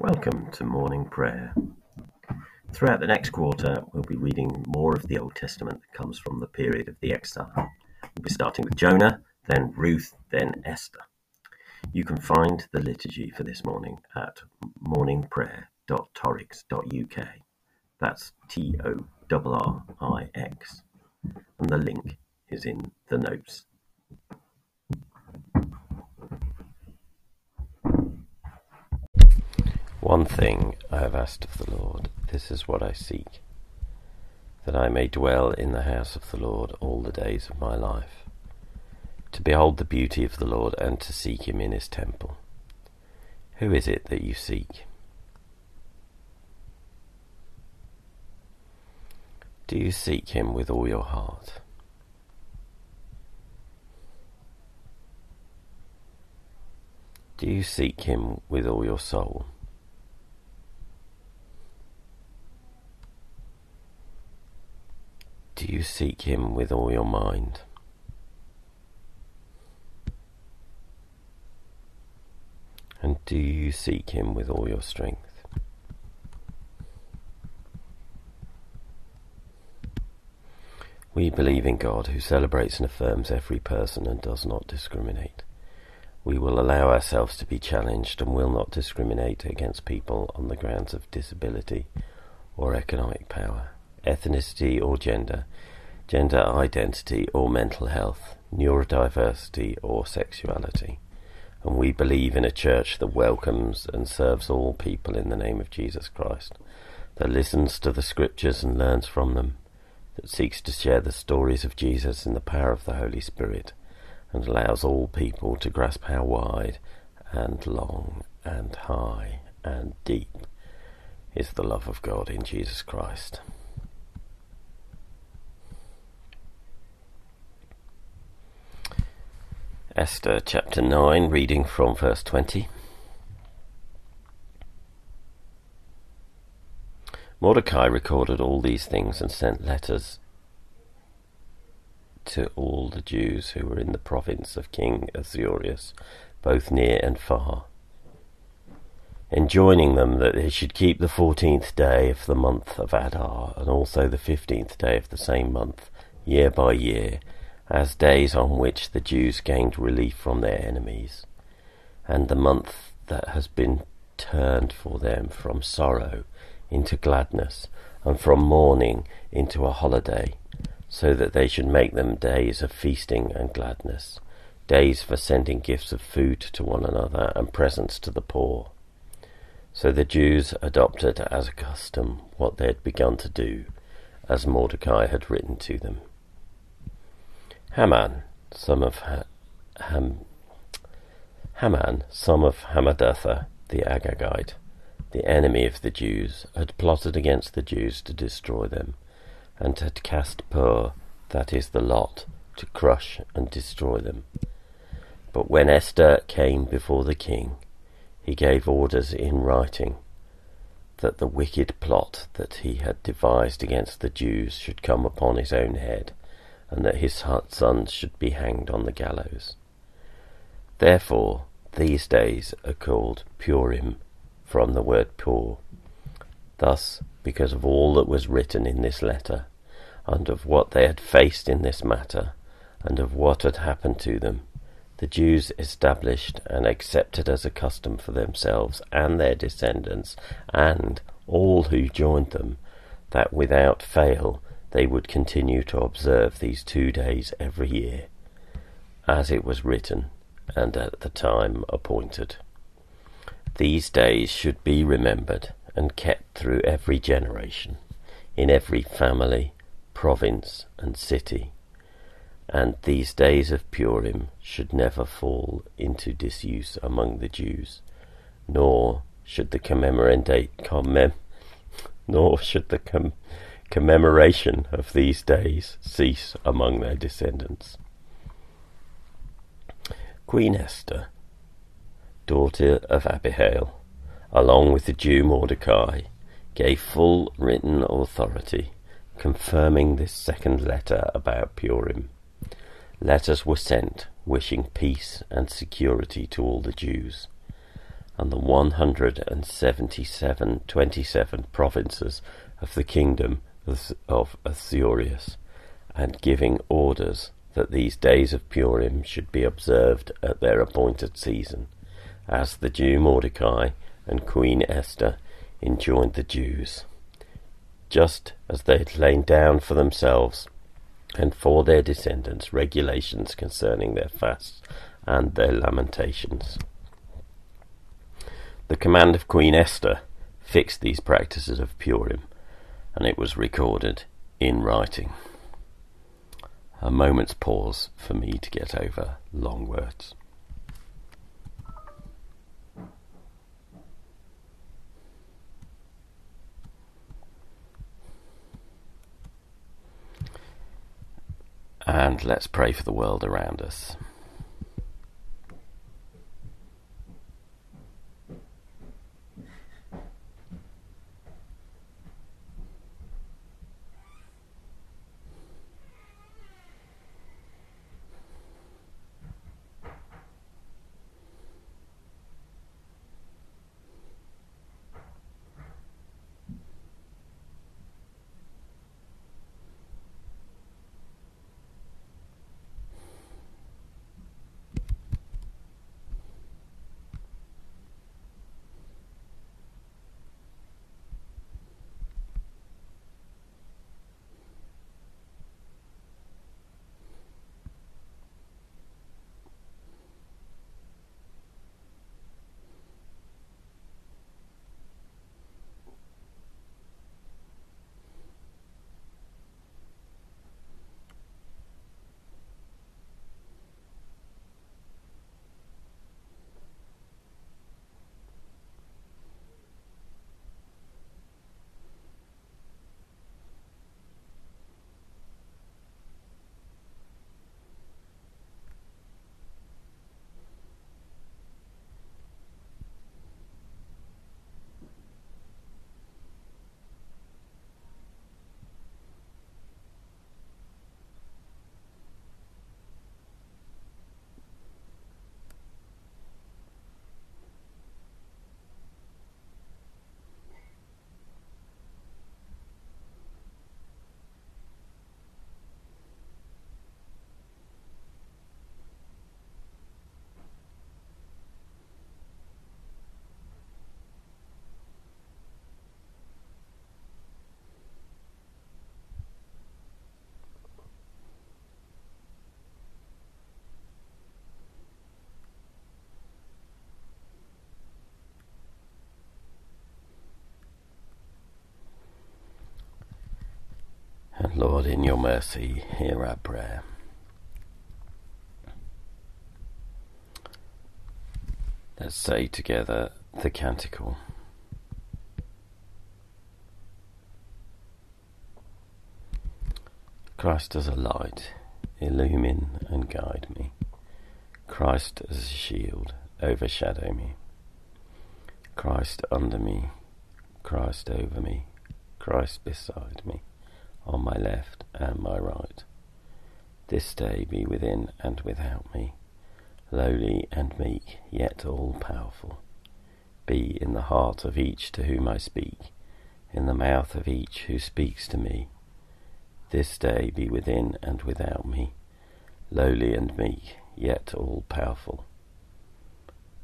Welcome to morning prayer. Throughout the next quarter, we'll be reading more of the Old Testament that comes from the period of the exile. We'll be starting with Jonah, then Ruth, then Esther. You can find the liturgy for this morning at morningprayer.torrix.uk. That's T O R R I X. And the link is in the notes. One thing I have asked of the Lord, this is what I seek, that I may dwell in the house of the Lord all the days of my life, to behold the beauty of the Lord and to seek him in his temple. Who is it that you seek? Do you seek him with all your heart? Do you seek him with all your soul? Do you seek him with all your mind? And do you seek him with all your strength? We believe in God who celebrates and affirms every person and does not discriminate. We will allow ourselves to be challenged and will not discriminate against people on the grounds of disability or economic power ethnicity or gender, gender identity or mental health, neurodiversity or sexuality. And we believe in a church that welcomes and serves all people in the name of Jesus Christ, that listens to the scriptures and learns from them, that seeks to share the stories of Jesus in the power of the Holy Spirit, and allows all people to grasp how wide and long and high and deep is the love of God in Jesus Christ. Esther chapter 9, reading from verse 20. Mordecai recorded all these things and sent letters to all the Jews who were in the province of King Ahasuerus, both near and far, enjoining them that they should keep the fourteenth day of the month of Adar, and also the fifteenth day of the same month, year by year, as days on which the Jews gained relief from their enemies, and the month that has been turned for them from sorrow into gladness, and from mourning into a holiday, so that they should make them days of feasting and gladness, days for sending gifts of food to one another and presents to the poor. So the Jews adopted as a custom what they had begun to do, as Mordecai had written to them. Haman, son of ha- Ham- Haman, son of Hammedatha the Agagite, the enemy of the Jews, had plotted against the Jews to destroy them, and had cast pur, that is the lot, to crush and destroy them. But when Esther came before the king, he gave orders in writing that the wicked plot that he had devised against the Jews should come upon his own head, and that his sons should be hanged on the gallows. Therefore, these days are called Purim, from the word pur. Thus, because of all that was written in this letter, and of what they had faced in this matter, and of what had happened to them, the Jews established and accepted as a custom for themselves and their descendants, and all who joined them, that without fail they would continue to observe these two days every year, as it was written and at the time appointed. These days should be remembered and kept through every generation, in every family, province, and city, and these days of Purim should never fall into disuse among the Jews, nor should the commemorate commem, nor should the com, commemoration of these days cease among their descendants. Queen Esther, daughter of Abihail, along with the Jew Mordecai, gave full written authority confirming this second letter about Purim. Letters were sent wishing peace and security to all the Jews, and the 177 27 provinces of the kingdom of Ahasuerus, and giving orders that these days of Purim should be observed at their appointed season, as the Jew Mordecai and Queen Esther enjoined the Jews, just as they had laid down for themselves and for their descendants regulations concerning their fasts and their lamentations. The command of Queen Esther fixed these practices of Purim, and it was recorded in writing. A moment's pause for me to get over long words. And let's pray for the world around us. Lord, in your mercy, hear our prayer. Let's say together the canticle. Christ as a light, illumine and guide me. Christ as a shield, overshadow me. Christ under me, Christ over me, Christ beside me on my left and my right. This day be within and without me, lowly and meek, yet all powerful. Be in the heart of each to whom I speak, in the mouth of each who speaks to me. This day be within and without me, lowly and meek, yet all powerful.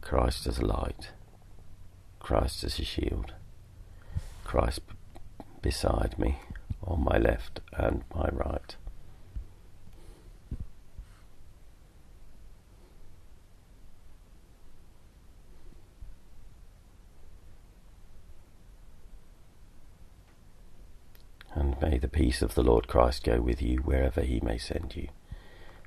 Christ as a light, Christ as a shield, Christ beside me on my left and my right. And may the peace of the Lord Christ go with you wherever he may send you.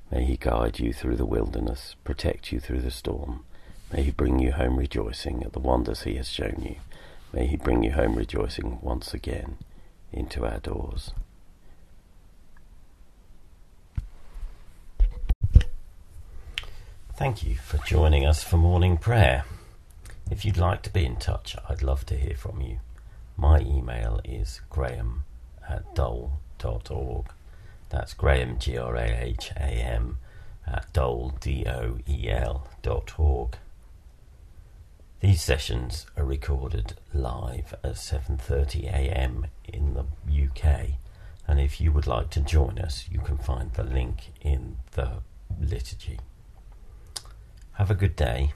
May he guide you through the wilderness, protect you through the storm. May he bring you home rejoicing at the wonders he has shown you. May he bring you home rejoicing once again into our doors. Thank you for joining us for morning prayer. If you'd like to be in touch, I'd love to hear from you. My email is graham at doel.org. That's Graham, G R A H A M, at doel, D O E L, dot org. These sessions are recorded live at 7:30 a.m. in the UK, and if you would like to join us, you can find the link in the liturgy. Have a good day.